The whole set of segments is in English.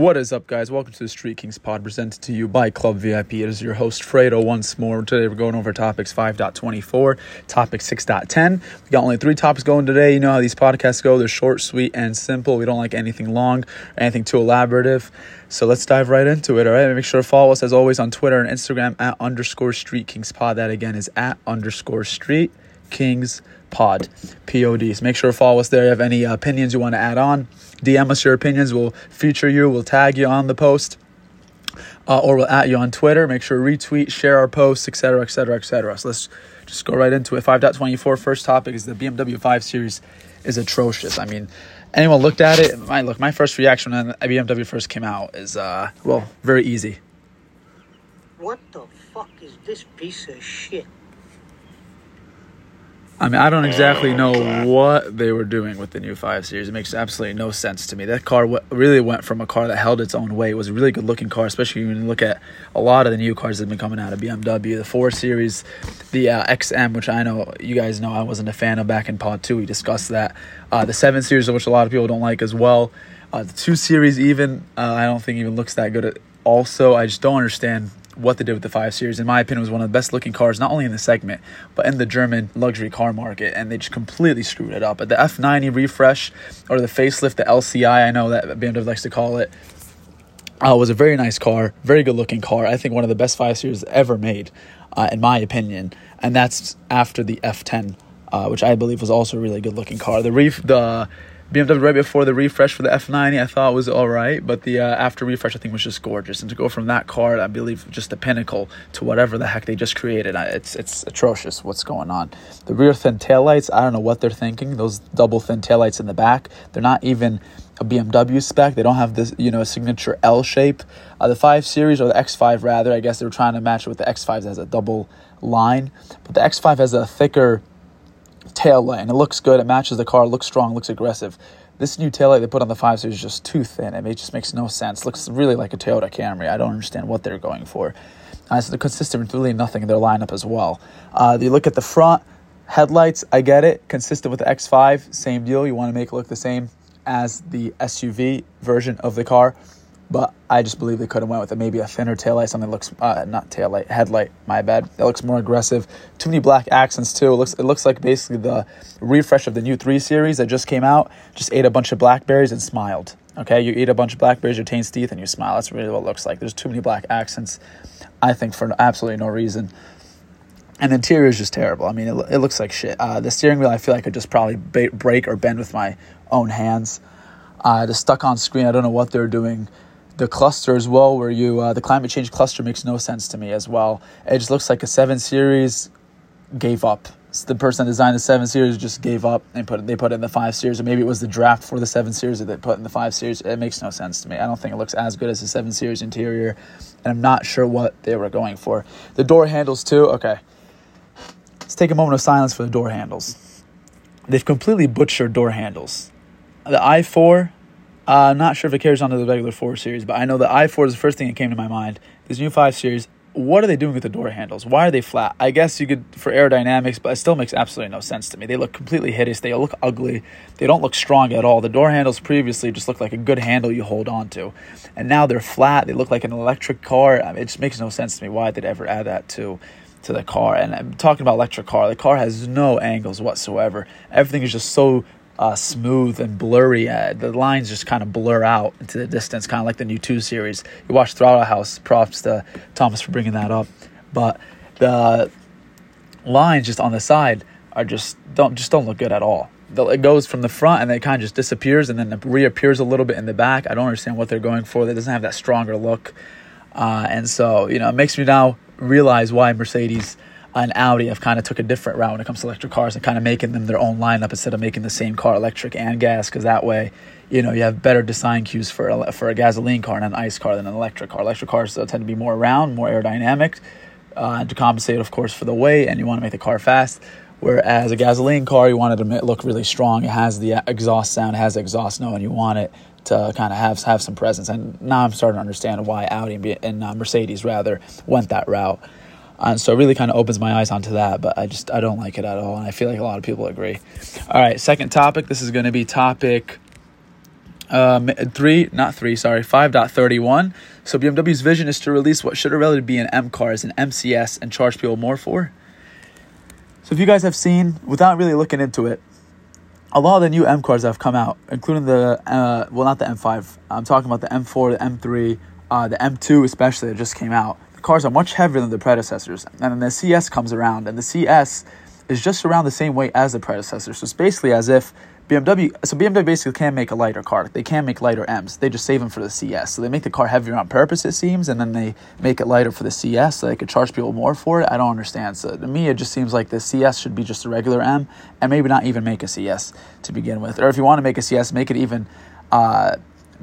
What is up, guys? Welcome to the Street Kings pod presented to you by Club VIP. It is your host, Fredo, once more. Today we're going over topics 5.24, topic 6.10. We got only three topics going today. You know how these podcasts go. They're short, sweet, and simple. We don't like anything long anything too elaborative. So let's dive right into it, all right? Make sure to follow us, as always, on Twitter and Instagram at underscore Street Kings pod. That, again, is at underscore Street Kings pod, P-O-D. So make sure to follow us there. If you have any uh, opinions you want to add on, DM us your opinions. We'll feature you. We'll tag you on the post. Uh, or we'll at you on Twitter. Make sure to retweet, share our posts, etc., etc., etc. So let's just go right into it. 5.24, first topic is the BMW 5 Series is atrocious. I mean, anyone looked at it, my look, my first reaction when the BMW first came out is, uh, well, very easy. What the fuck is this piece of shit? I mean, I don't exactly know what they were doing with the new 5 Series. It makes absolutely no sense to me. That car w- really went from a car that held its own weight. It was a really good looking car, especially when you look at a lot of the new cars that have been coming out of BMW. The 4 Series, the uh, XM, which I know you guys know I wasn't a fan of back in Pod 2. We discussed that. Uh, the 7 Series, which a lot of people don't like as well. Uh, the 2 Series, even, uh, I don't think even looks that good. Also, I just don't understand what they did with the 5 Series. In my opinion, was one of the best looking cars, not only in the segment, but in the German luxury car market. And they just completely screwed it up. But the F90 refresh or the facelift, the LCI, I know that BMW likes to call it, uh, was a very nice car, very good looking car. I think one of the best 5 Series ever made, uh, in my opinion. And that's after the F10, uh, which I believe was also a really good looking car. The ref- the BMW right before the refresh for the F90, I thought was all right, but the uh, after refresh, I think was just gorgeous. And to go from that car, I believe, just the pinnacle to whatever the heck they just created, it's it's atrocious. What's going on? The rear thin taillights, I don't know what they're thinking. Those double thin taillights in the back, they're not even a BMW spec. They don't have this, you know, a signature L shape. Uh, the 5 Series or the X5 rather, I guess they were trying to match it with the X5 as a double line, but the X5 has a thicker tail light and it looks good. It matches the car, looks strong, looks aggressive. This new tail light they put on the 5 Series is just too thin. It just makes no sense. Looks really like a Toyota Camry. I don't understand what they're going for. Uh, so they're consistent with really nothing in their lineup as well. Uh, you look at the front headlights, I get it. Consistent with the X5, same deal. You want to make it look the same as the SUV version of the car. But I just believe they could have went with it. Maybe a thinner taillight, something that looks uh, not taillight, headlight. My bad. That looks more aggressive. Too many black accents too. It looks it looks like basically the refresh of the new three series that just came out. Just ate a bunch of blackberries and smiled. Okay, you eat a bunch of blackberries, your taints teeth, and you smile. That's really what it looks like. There's too many black accents. I think for absolutely no reason. And the interior is just terrible. I mean, it, it looks like shit. Uh, the steering wheel, I feel like I could just probably ba- break or bend with my own hands. Uh, just stuck on screen. I don't know what they're doing the cluster as well, where you uh, the climate change cluster makes no sense to me as well. It just looks like a seven series gave up. So the person that designed the seven series just gave up and put they put in the five series, or maybe it was the draft for the seven series that they put in the five series. It makes no sense to me. I don't think it looks as good as the seven series interior, and I'm not sure what they were going for. The door handles too. Okay, let's take a moment of silence for the door handles. They've completely butchered door handles. The i4 uh, I'm not sure if it carries on to the regular 4 series, but I know the i4 is the first thing that came to my mind. This new 5 series, what are they doing with the door handles? Why are they flat? I guess you could for aerodynamics, but it still makes absolutely no sense to me. They look completely hideous. They look ugly. They don't look strong at all. The door handles previously just looked like a good handle you hold on to, and now they're flat. They look like an electric car. I mean, it just makes no sense to me why they'd ever add that to to the car. And I'm talking about electric car. The car has no angles whatsoever. Everything is just so uh, smooth and blurry. Uh, the lines just kind of blur out into the distance, kind of like the new 2 series. You watch Throttle House, props to Thomas for bringing that up. But the lines just on the side are just don't just don't look good at all. It goes from the front and then it kind of just disappears and then it reappears a little bit in the back. I don't understand what they're going for. That doesn't have that stronger look. Uh, and so, you know, it makes me now realize why Mercedes – and Audi have kind of took a different route when it comes to electric cars and kind of making them their own lineup instead of making the same car electric and gas because that way you know you have better design cues for a, for a gasoline car and an ice car than an electric car. Electric cars tend to be more round more aerodynamic uh, to compensate of course for the weight and you want to make the car fast whereas a gasoline car you want it to look really strong. It has the exhaust sound has exhaust note and you want it to kind of have have some presence. And now I'm starting to understand why Audi and, and uh, Mercedes rather went that route and so it really kind of opens my eyes onto that, but I just I don't like it at all, and I feel like a lot of people agree. All right, second topic. This is going to be topic um, three, not three, sorry, 5.31. So BMW's vision is to release what should already be an M car as an MCS and charge people more for. So if you guys have seen, without really looking into it, a lot of the new M cars that have come out, including the, uh, well, not the M5, I'm talking about the M4, the M3, uh, the M2 especially that just came out. Cars are much heavier than the predecessors. And then the CS comes around, and the CS is just around the same weight as the predecessor. So it's basically as if BMW, so BMW basically can't make a lighter car. They can't make lighter M's. They just save them for the CS. So they make the car heavier on purpose, it seems, and then they make it lighter for the CS so they could charge people more for it. I don't understand. So to me, it just seems like the CS should be just a regular M and maybe not even make a CS to begin with. Or if you want to make a CS, make it even, uh,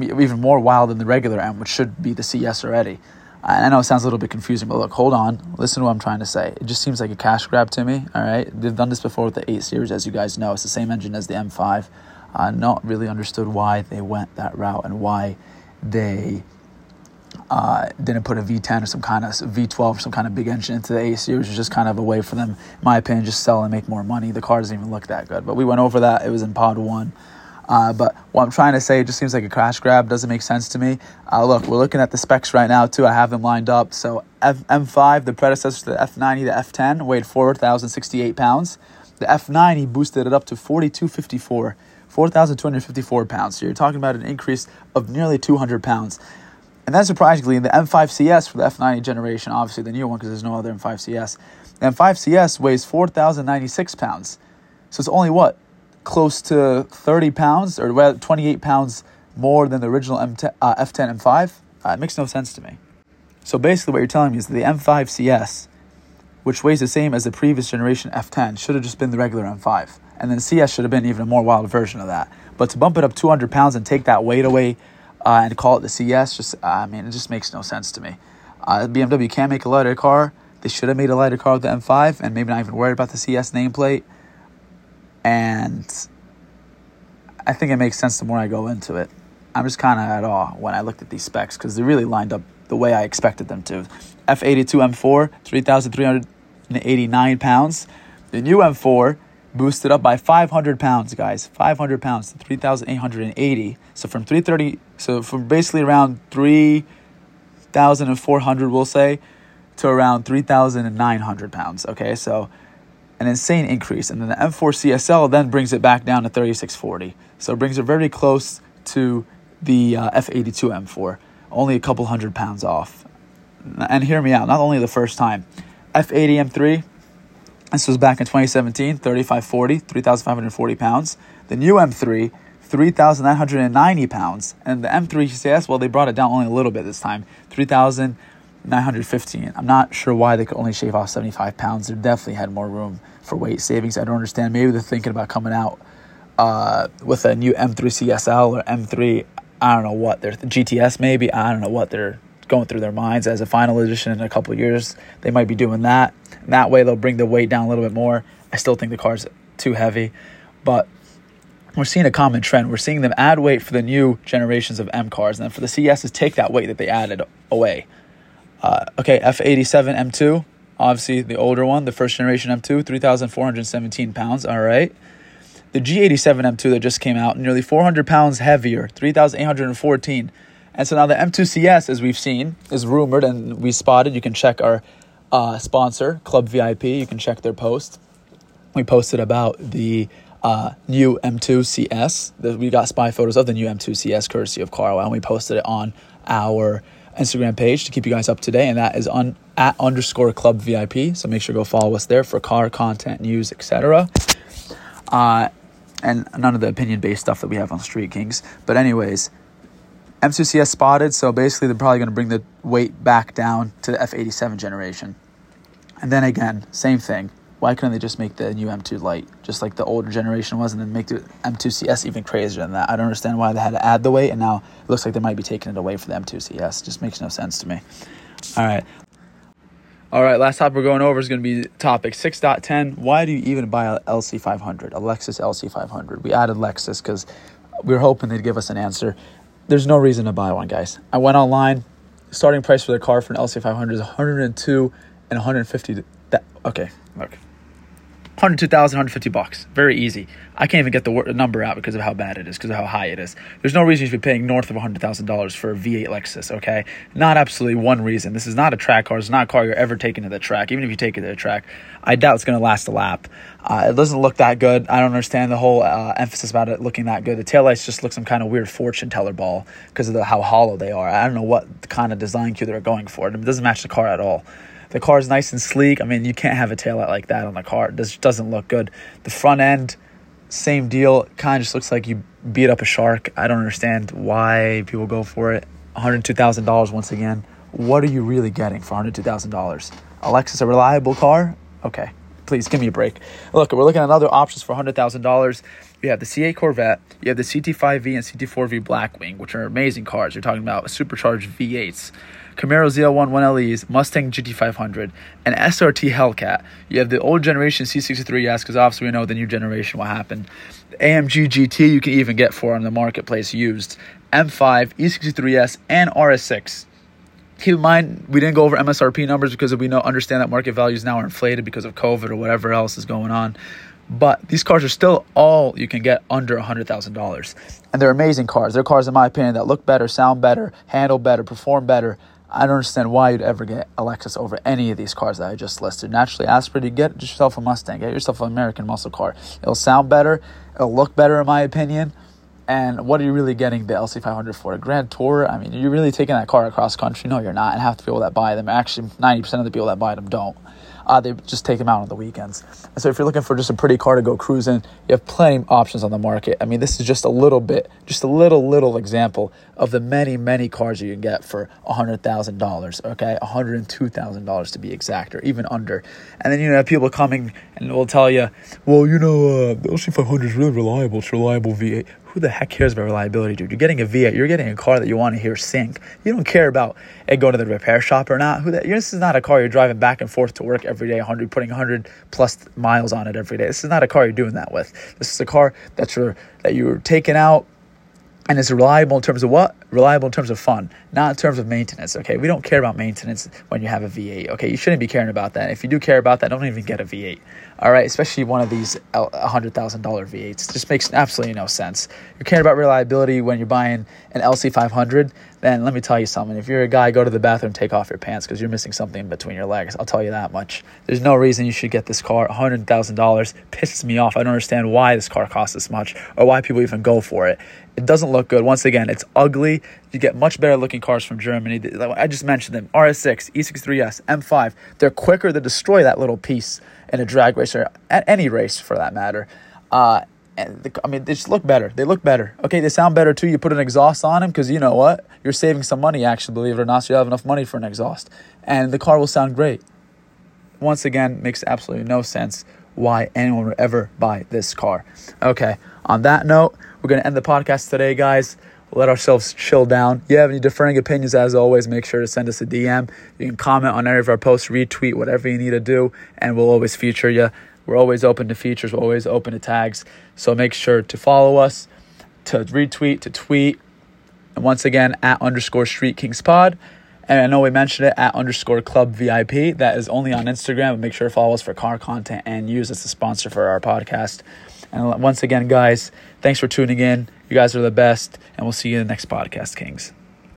even more wild than the regular M, which should be the CS already. I know it sounds a little bit confusing, but look, hold on. Listen to what I'm trying to say. It just seems like a cash grab to me. All right, they've done this before with the 8 Series, as you guys know. It's the same engine as the M5. Uh, not really understood why they went that route and why they uh, didn't put a V10 or some kind of V12 or some kind of big engine into the 8 Series. Was just kind of a way for them, in my opinion, just sell and make more money. The car doesn't even look that good. But we went over that. It was in Pod 1. Uh, but what I'm trying to say, it just seems like a crash grab. Doesn't make sense to me. Uh, look, we're looking at the specs right now too. I have them lined up. So F- M5, the predecessor to the F90, the F10, weighed 4,068 pounds. The F90 boosted it up to 4,254, 4,254 pounds. So you're talking about an increase of nearly 200 pounds. And then surprisingly, in the M5 CS for the F90 generation, obviously the new one because there's no other M5 CS, the M5 CS weighs 4,096 pounds. So it's only what? Close to 30 pounds or 28 pounds more than the original M10, uh, F10 M5, uh, it makes no sense to me. So basically, what you're telling me is the M5 CS, which weighs the same as the previous generation F10, should have just been the regular M5. And then CS should have been even a more wild version of that. But to bump it up 200 pounds and take that weight away uh, and call it the CS, just I mean, it just makes no sense to me. Uh, BMW can't make a lighter car. They should have made a lighter car with the M5 and maybe not even worried about the CS nameplate. And I think it makes sense the more I go into it. I'm just kind of at awe when I looked at these specs because they really lined up the way I expected them to. F82 M4, 3,389 pounds. The new M4 boosted up by 500 pounds, guys. 500 pounds to 3,880. So from 330, so from basically around 3,400, we'll say, to around 3,900 pounds. Okay, so an insane increase. And then the M4 CSL then brings it back down to 3640. So it brings it very close to the uh, F82 M4, only a couple hundred pounds off. And hear me out, not only the first time. F80 M3, this was back in 2017, 3540, 3,540 pounds. The new M3, 3,990 pounds. And the M3 CS, well, they brought it down only a little bit this time, 3,000. 915. I'm not sure why they could only shave off 75 pounds. They definitely had more room for weight savings. I don't understand. Maybe they're thinking about coming out uh, with a new M3 CSL or M3. I don't know what they're GTS maybe. I don't know what they're going through their minds as a final edition in a couple of years. They might be doing that. And that way they'll bring the weight down a little bit more. I still think the car's too heavy, but we're seeing a common trend. We're seeing them add weight for the new generations of M cars, and then for the CSs, take that weight that they added away. Uh, okay, F87 M2, obviously the older one, the first generation M2, 3,417 pounds. All right. The G87 M2 that just came out, nearly 400 pounds heavier, 3,814. And so now the M2 CS, as we've seen, is rumored and we spotted. You can check our uh, sponsor, Club VIP. You can check their post. We posted about the uh, new M2 CS. We got spy photos of the new M2 CS courtesy of Carl, and we posted it on our Instagram page to keep you guys up to date, and that is on at underscore club VIP. So make sure to go follow us there for car content, news, etc. Uh, and none of the opinion based stuff that we have on Street Kings. But anyways, M2CS spotted, so basically they're probably going to bring the weight back down to the F87 generation. And then again, same thing. Why couldn't they just make the new M2 light, just like the older generation was, and then make the M2CS even crazier than that? I don't understand why they had to add the weight, and now it looks like they might be taking it away for the M2CS. It Just makes no sense to me. All right. All right, last topic we're going over is going to be topic 6.10. Why do you even buy a LC500, a Lexus LC500? We added Lexus because we were hoping they'd give us an answer. There's no reason to buy one, guys. I went online. Starting price for the car for an LC500 is 102 and 150. That okay, okay. 102,000, 150 bucks. Very easy. I can't even get the number out because of how bad it is, because of how high it is. There's no reason you should be paying north of $100,000 for a V8 Lexus, okay? Not absolutely one reason. This is not a track car. It's not a car you're ever taking to the track. Even if you take it to the track, I doubt it's going to last a lap. Uh, it doesn't look that good. I don't understand the whole uh, emphasis about it looking that good. The taillights just look some kind of weird fortune teller ball because of the, how hollow they are. I don't know what kind of design cue they're going for. It doesn't match the car at all. The car is nice and sleek. I mean, you can't have a taillight like that on the car. It just doesn't look good. The front end, same deal. Kind of just looks like you beat up a shark. I don't understand why people go for it. $102,000 once again. What are you really getting for $102,000? A Lexus, a reliable car? Okay, please give me a break. Look, we're looking at other options for $100,000. You have the C8 Corvette, you have the CT5V and CT4V Blackwing, which are amazing cars. You're talking about supercharged V8s. Camaro ZL1 1LEs, Mustang GT500, and SRT Hellcat. You have the old generation C63S, because obviously we know the new generation will happen. The AMG GT you can even get for on the marketplace used. M5, E63S, and RS6. Keep in mind, we didn't go over MSRP numbers because we know understand that market values now are inflated because of COVID or whatever else is going on. But these cars are still all you can get under $100,000. And they're amazing cars. They're cars, in my opinion, that look better, sound better, handle better, perform better. I don't understand why you'd ever get a Lexus over any of these cars that I just listed. Naturally, aspirated, get yourself a Mustang, get yourself an American muscle car. It'll sound better, it'll look better, in my opinion. And what are you really getting the LC500 for? A Grand Tour? I mean, you're really taking that car across country? No, you're not. And half the people that buy them, actually, 90% of the people that buy them don't uh, they just take them out on the weekends. And so if you're looking for just a pretty car to go cruising, you have plenty of options on the market. I mean, this is just a little bit, just a little, little example of the many, many cars you can get for $100,000, okay? $102,000 to be exact, or even under. And then, you know, people coming and it will tell you, well, you know, uh, the LC500 is really reliable. It's reliable V8 who the heck cares about reliability, dude? You're getting a V8. You're getting a car that you want to hear sink. You don't care about it going to the repair shop or not. Who that? This is not a car you're driving back and forth to work every day, 100, putting 100 plus miles on it every day. This is not a car you're doing that with. This is a car that you're that you're taking out and it's reliable in terms of what? Reliable in terms of fun, not in terms of maintenance. Okay, we don't care about maintenance when you have a V8. Okay, you shouldn't be caring about that. If you do care about that, don't even get a V8. All right, especially one of these hundred thousand dollar V8s. Just makes absolutely no sense. You're caring about reliability when you're buying an LC500. Then let me tell you something. If you're a guy, go to the bathroom, take off your pants because you're missing something between your legs. I'll tell you that much. There's no reason you should get this car. $100,000 pisses me off. I don't understand why this car costs this much or why people even go for it. It doesn't look good. Once again, it's ugly. You get much better looking cars from Germany. I just mentioned them RS6, E63S, M5. They're quicker to destroy that little piece in a drag race or at any race for that matter. Uh, and the, I mean, they just look better. They look better. Okay, they sound better too. You put an exhaust on them because you know what? You're saving some money, actually, believe it or not. So you have enough money for an exhaust. And the car will sound great. Once again, makes absolutely no sense why anyone would ever buy this car. Okay, on that note, we're going to end the podcast today, guys. let ourselves chill down. If you have any differing opinions, as always, make sure to send us a DM. You can comment on any of our posts, retweet, whatever you need to do, and we'll always feature you. We're always open to features, we're always open to tags. So make sure to follow us, to retweet, to tweet. And once again, at underscore Street Kings Pod. And I know we mentioned it at underscore club VIP. That is only on Instagram. Make sure to follow us for car content and use as a sponsor for our podcast. And once again, guys, thanks for tuning in. You guys are the best. And we'll see you in the next podcast, Kings.